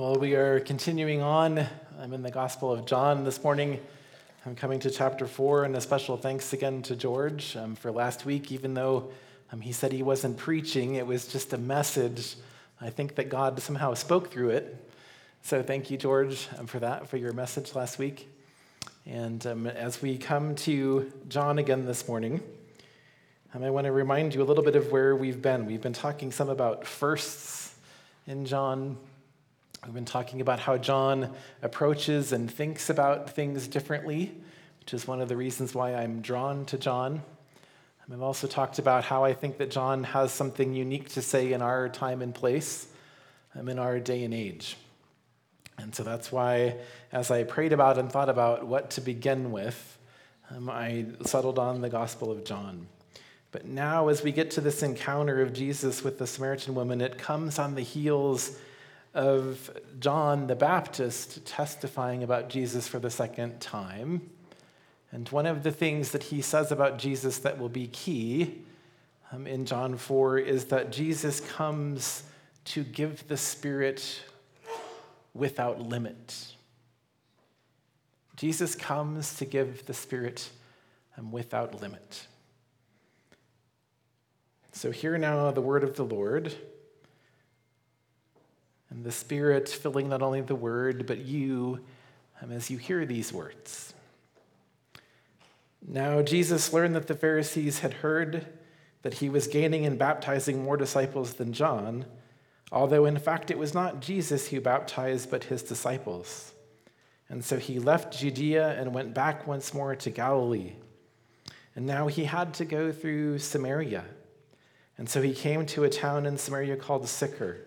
Well, we are continuing on. I'm in the Gospel of John this morning. I'm coming to chapter four, and a special thanks again to George um, for last week. Even though um, he said he wasn't preaching, it was just a message. I think that God somehow spoke through it. So thank you, George, um, for that, for your message last week. And um, as we come to John again this morning, um, I want to remind you a little bit of where we've been. We've been talking some about firsts in John. We've been talking about how John approaches and thinks about things differently, which is one of the reasons why I'm drawn to John. I've also talked about how I think that John has something unique to say in our time and place, um, in our day and age. And so that's why, as I prayed about and thought about what to begin with, um, I settled on the Gospel of John. But now, as we get to this encounter of Jesus with the Samaritan woman, it comes on the heels of John the Baptist testifying about Jesus for the second time. And one of the things that he says about Jesus that will be key um, in John 4 is that Jesus comes to give the Spirit without limit. Jesus comes to give the Spirit um, without limit. So, hear now the word of the Lord and the Spirit filling not only the word, but you um, as you hear these words. Now, Jesus learned that the Pharisees had heard that he was gaining and baptizing more disciples than John, although in fact it was not Jesus who baptized, but his disciples. And so he left Judea and went back once more to Galilee. And now he had to go through Samaria. And so he came to a town in Samaria called Sychar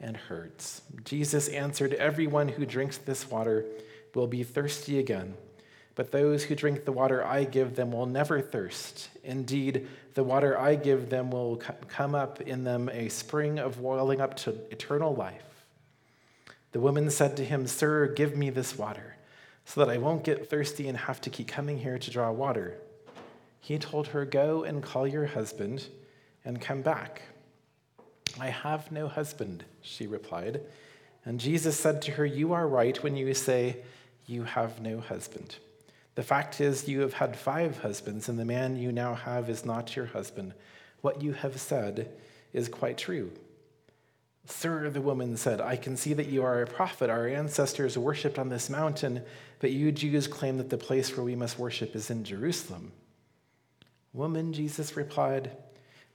And hurts. Jesus answered, Everyone who drinks this water will be thirsty again, but those who drink the water I give them will never thirst. Indeed, the water I give them will come up in them a spring of welling up to eternal life. The woman said to him, Sir, give me this water, so that I won't get thirsty and have to keep coming here to draw water. He told her, Go and call your husband and come back. I have no husband, she replied. And Jesus said to her, You are right when you say, You have no husband. The fact is, you have had five husbands, and the man you now have is not your husband. What you have said is quite true. Sir, the woman said, I can see that you are a prophet. Our ancestors worshipped on this mountain, but you Jews claim that the place where we must worship is in Jerusalem. Woman, Jesus replied,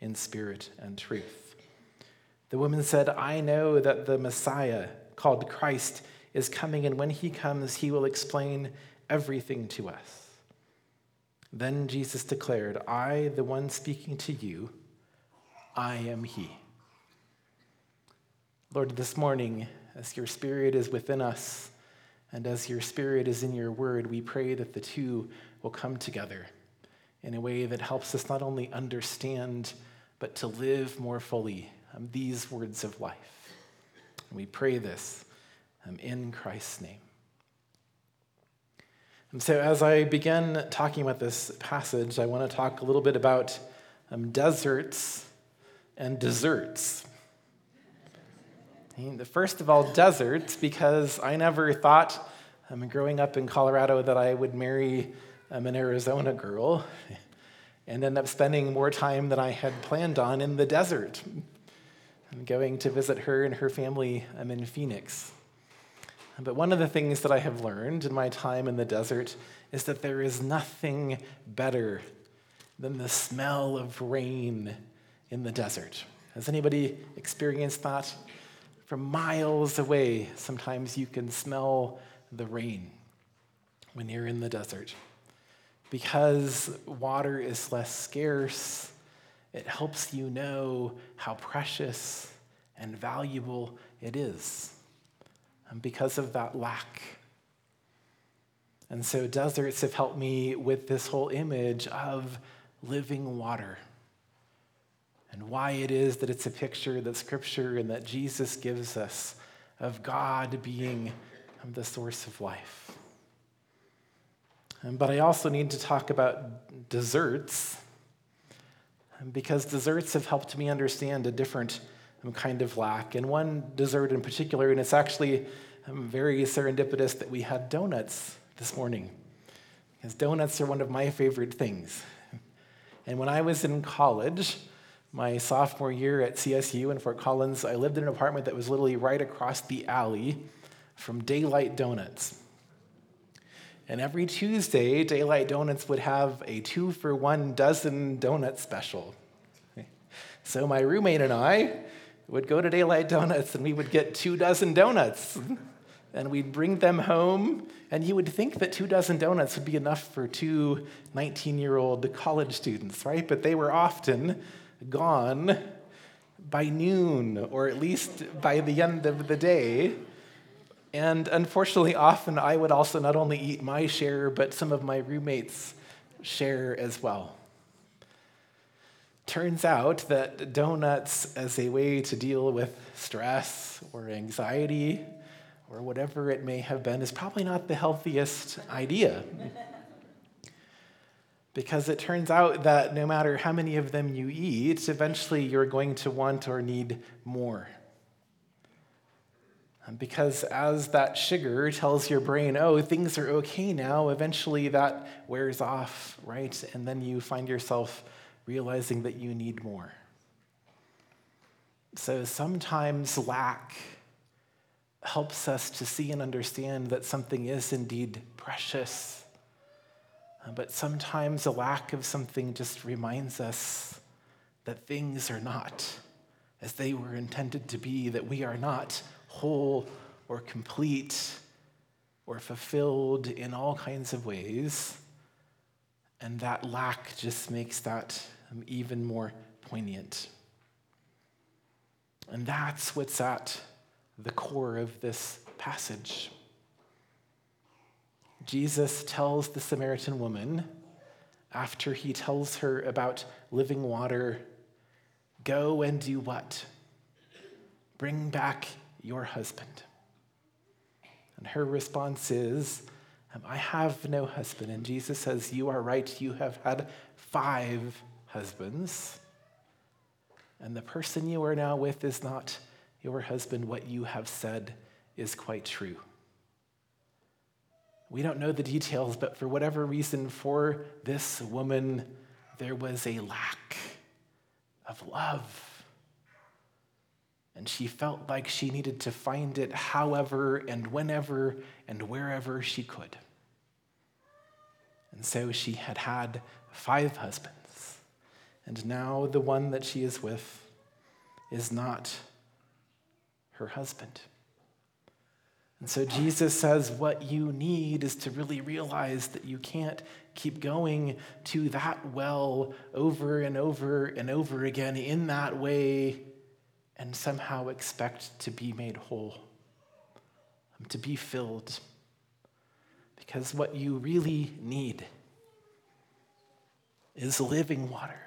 in spirit and truth. The woman said, I know that the Messiah, called Christ, is coming, and when he comes, he will explain everything to us. Then Jesus declared, I, the one speaking to you, I am he. Lord, this morning, as your spirit is within us, and as your spirit is in your word, we pray that the two will come together in a way that helps us not only understand, but to live more fully um, these words of life. And we pray this um, in Christ's name. And so, as I begin talking about this passage, I want to talk a little bit about um, deserts and desserts. First of all, deserts, because I never thought um, growing up in Colorado that I would marry um, an Arizona girl and end up spending more time than I had planned on in the desert. I'm going to visit her and her family um, in Phoenix. But one of the things that I have learned in my time in the desert is that there is nothing better than the smell of rain in the desert. Has anybody experienced that? From miles away, sometimes you can smell the rain when you're in the desert. Because water is less scarce, it helps you know how precious and valuable it is. And because of that lack. And so deserts have helped me with this whole image of living water and why it is that it's a picture that Scripture and that Jesus gives us of God being um, the source of life. Um, but I also need to talk about desserts um, because desserts have helped me understand a different um, kind of lack. And one dessert in particular, and it's actually very serendipitous that we had donuts this morning, because donuts are one of my favorite things. And when I was in college, my sophomore year at CSU in Fort Collins, I lived in an apartment that was literally right across the alley from Daylight Donuts. And every Tuesday, Daylight Donuts would have a two for one dozen donut special. So my roommate and I would go to Daylight Donuts and we would get two dozen donuts. And we'd bring them home, and you would think that two dozen donuts would be enough for two 19 year old college students, right? But they were often gone by noon, or at least by the end of the day. And unfortunately, often I would also not only eat my share, but some of my roommates' share as well. Turns out that donuts, as a way to deal with stress or anxiety or whatever it may have been, is probably not the healthiest idea. because it turns out that no matter how many of them you eat, eventually you're going to want or need more. Because as that sugar tells your brain, oh, things are okay now, eventually that wears off, right? And then you find yourself realizing that you need more. So sometimes lack helps us to see and understand that something is indeed precious. Uh, but sometimes a lack of something just reminds us that things are not as they were intended to be, that we are not whole or complete or fulfilled in all kinds of ways. And that lack just makes that even more poignant. And that's what's at the core of this passage. Jesus tells the Samaritan woman, after he tells her about living water, go and do what? Bring back your husband. And her response is, um, I have no husband. And Jesus says, You are right, you have had five husbands. And the person you are now with is not your husband. What you have said is quite true. We don't know the details, but for whatever reason, for this woman, there was a lack of love. And she felt like she needed to find it however and whenever and wherever she could. And so she had had five husbands. And now the one that she is with is not her husband. And so Jesus says, What you need is to really realize that you can't keep going to that well over and over and over again in that way and somehow expect to be made whole, um, to be filled. Because what you really need is living water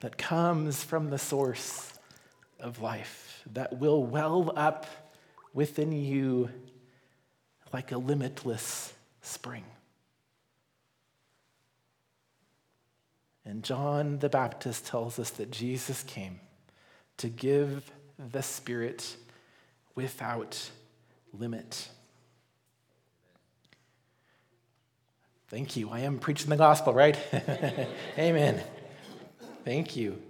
that comes from the source of life, that will well up within you like a limitless spring. And John the Baptist tells us that Jesus came to give the Spirit without limit. Thank you. I am preaching the gospel, right? Amen. Thank you.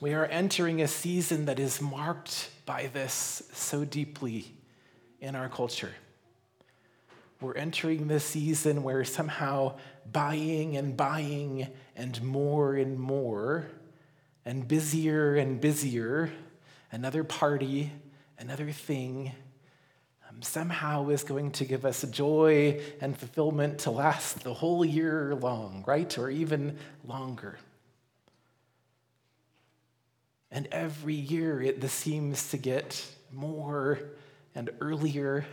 We are entering a season that is marked by this so deeply in our culture. We're entering this season where somehow buying and buying and more and more and busier and busier, another party, another thing, um, somehow is going to give us joy and fulfillment to last the whole year long, right? Or even longer. And every year it this seems to get more and earlier,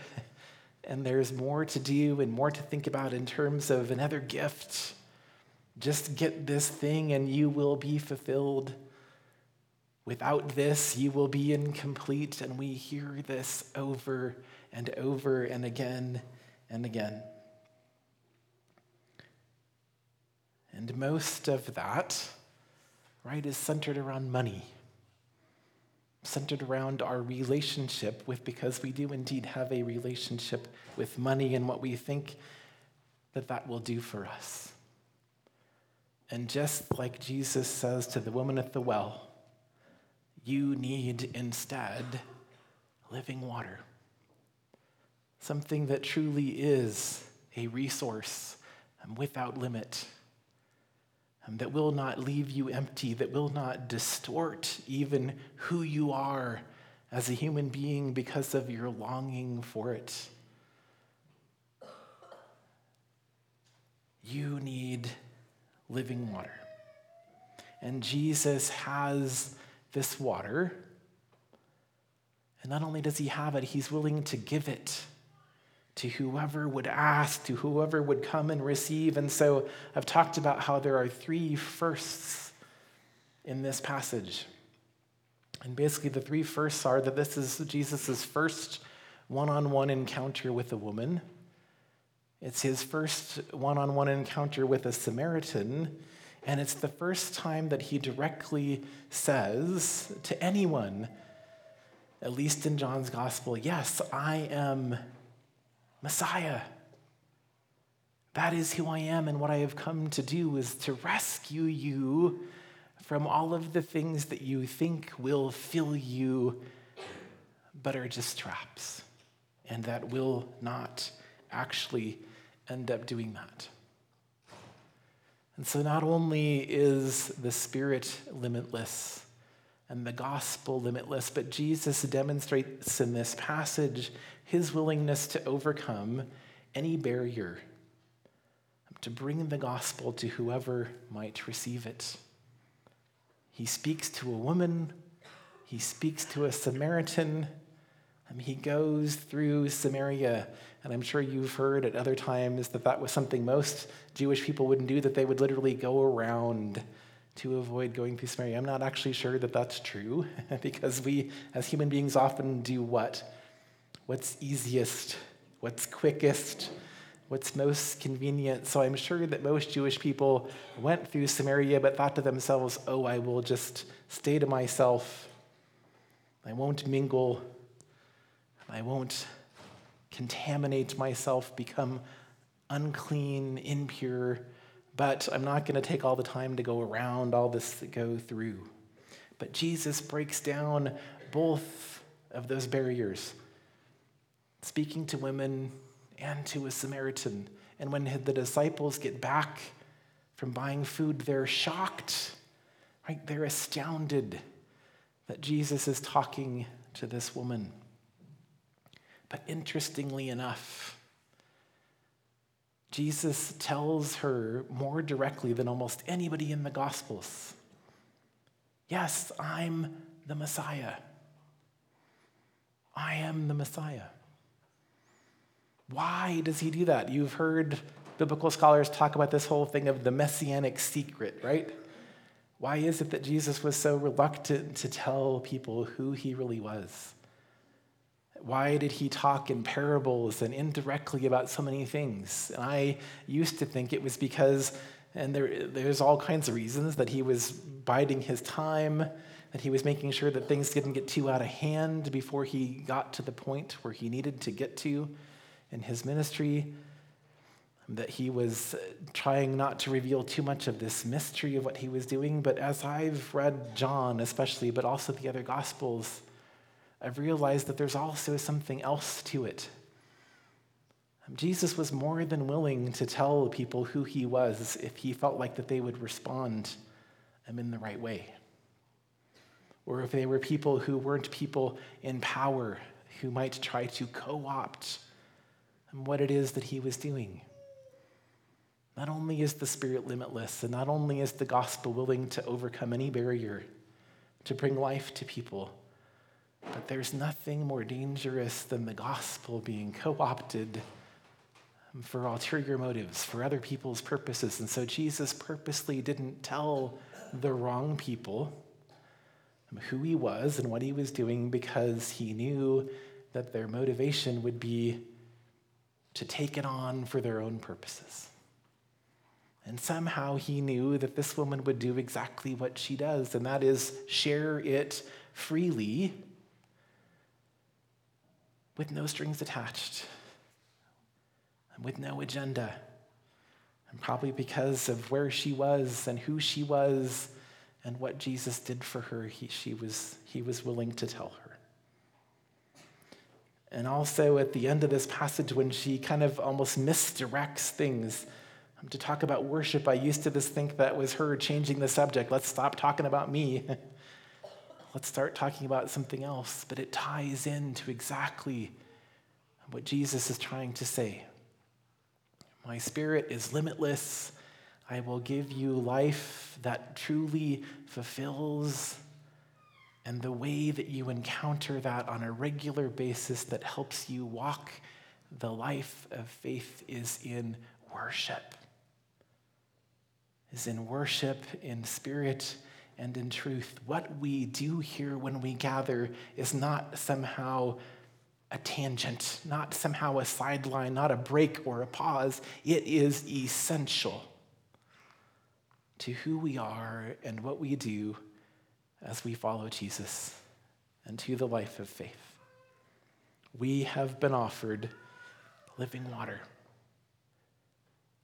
and there's more to do and more to think about in terms of another gift. Just get this thing and you will be fulfilled. Without this, you will be incomplete. And we hear this over and over and again and again. And most of that, right, is centered around money centered around our relationship with, because we do indeed have a relationship with money and what we think that that will do for us. And just like Jesus says to the woman at the well, you need instead living water. Something that truly is a resource and without limit um, that will not leave you empty, that will not distort even who you are as a human being because of your longing for it. You need living water. And Jesus has this water. And not only does he have it, he's willing to give it to whoever would ask, to whoever would come and receive. And so I've talked about how there are three firsts in this passage. And basically, the three firsts are that this is Jesus' first one on one encounter with a woman. It's his first one on one encounter with a Samaritan. And it's the first time that he directly says to anyone, at least in John's gospel, Yes, I am Messiah. That is who I am, and what I have come to do is to rescue you from all of the things that you think will fill you, but are just traps, and that will not actually end up doing that. And so, not only is the Spirit limitless and the gospel limitless, but Jesus demonstrates in this passage his willingness to overcome any barrier to bring the gospel to whoever might receive it. He speaks to a woman, he speaks to a Samaritan, and he goes through Samaria. And I'm sure you've heard at other times that that was something most Jewish people wouldn't do, that they would literally go around to avoid going through Samaria. I'm not actually sure that that's true because we, as human beings, often do what? what's easiest, what's quickest, what's most convenient. So I'm sure that most Jewish people went through Samaria but thought to themselves, oh, I will just stay to myself. I won't mingle. I won't contaminate myself, become unclean, impure. But I'm not going to take all the time to go around all this to go through. But Jesus breaks down both of those barriers speaking to women and to a Samaritan. And when the disciples get back from buying food, they're shocked, right? They're astounded that Jesus is talking to this woman. But interestingly enough, Jesus tells her more directly than almost anybody in the Gospels Yes, I'm the Messiah. I am the Messiah. Why does he do that? You've heard biblical scholars talk about this whole thing of the messianic secret, right? Why is it that Jesus was so reluctant to tell people who he really was? Why did he talk in parables and indirectly about so many things? And I used to think it was because, and there, there's all kinds of reasons, that he was biding his time, that he was making sure that things didn't get too out of hand before he got to the point where he needed to get to in his ministry, that he was trying not to reveal too much of this mystery of what he was doing. But as I've read John, especially, but also the other Gospels, I've realized that there's also something else to it. Um, Jesus was more than willing to tell people who he was if he felt like that they would respond um, in the right way. Or if they were people who weren't people in power who might try to co opt um, what it is that he was doing. Not only is the Spirit limitless, and not only is the gospel willing to overcome any barrier to bring life to people, but there's nothing more dangerous than the gospel being co opted for ulterior motives, for other people's purposes. And so Jesus purposely didn't tell the wrong people who he was and what he was doing because he knew that their motivation would be to take it on for their own purposes. And somehow he knew that this woman would do exactly what she does, and that is share it freely with no strings attached, and with no agenda. And probably because of where she was and who she was and what Jesus did for her, he, she was, he was willing to tell her. And also at the end of this passage, when she kind of almost misdirects things um, to talk about worship, I used to just think that was her changing the subject. Let's stop talking about me. Let's start talking about something else. But it ties into exactly what Jesus is trying to say. My spirit is limitless. I will give you life that truly fulfills. And the way that you encounter that on a regular basis that helps you walk the life of faith is in worship. Is in worship, in spirit, and in truth. What we do here when we gather is not somehow a tangent, not somehow a sideline, not a break or a pause. It is essential to who we are and what we do as we follow Jesus and to the life of faith. We have been offered living water.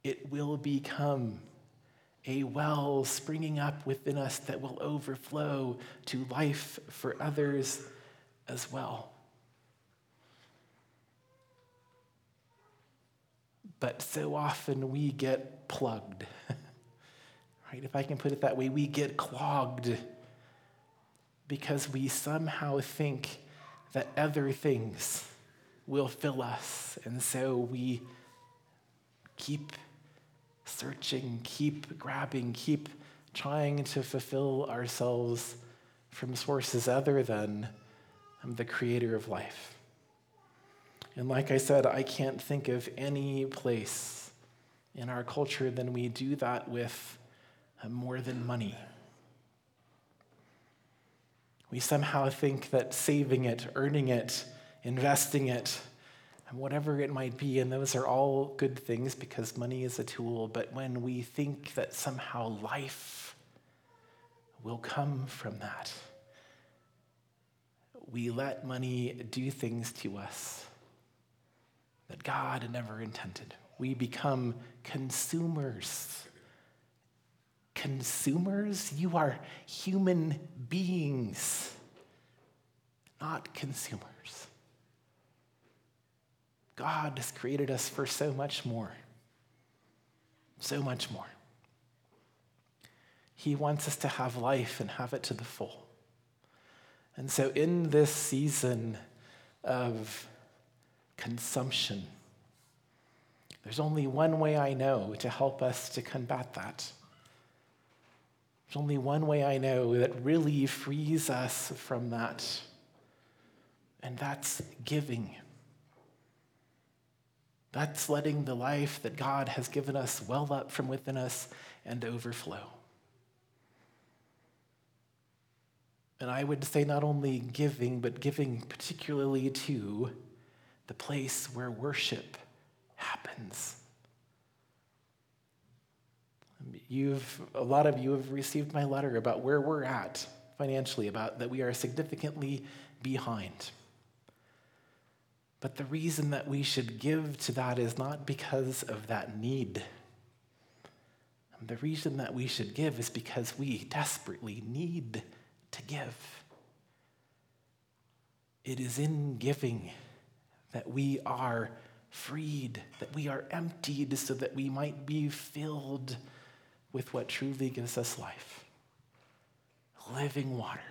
It will become a well springing up within us that will overflow to life for others as well. But so often we get plugged. right? If I can put it that way, we get clogged because we somehow think that other things will fill us. And so we keep searching, keep grabbing, keep trying to fulfill ourselves from sources other than um, the creator of life. And like I said, I can't think of any place in our culture than we do that with uh, more than money. We somehow think that saving it, earning it, investing it, and whatever it might be, and those are all good things because money is a tool, but when we think that somehow life will come from that, we let money do things to us that God never intended. We become consumers consumers. You are human beings, not consumers. God has created us for so much more. So much more. He wants us to have life and have it to the full. And so, in this season of consumption, there's only one way I know to help us to combat that. There's only one way I know that really frees us from that, and that's giving. That's letting the life that God has given us well up from within us and overflow. And I would say not only giving, but giving particularly to the place where worship happens. You've, a lot of you have received my letter about where we're at financially, about that we are significantly behind. But the reason that we should give to that is not because of that need. The reason that we should give is because we desperately need to give. It is in giving that we are freed, that we are emptied so that we might be filled with what truly gives us life living water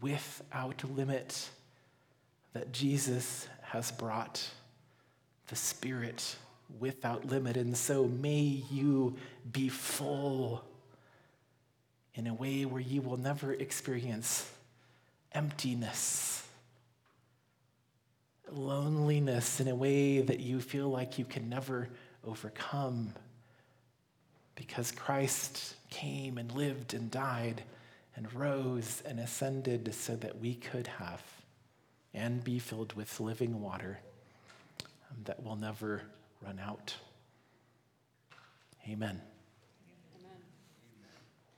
without limit that Jesus has brought the Spirit without limit. And so may you be full in a way where you will never experience emptiness, loneliness in a way that you feel like you can never overcome because Christ came and lived and died and rose and ascended so that we could have and be filled with living water um, that will never run out. Amen.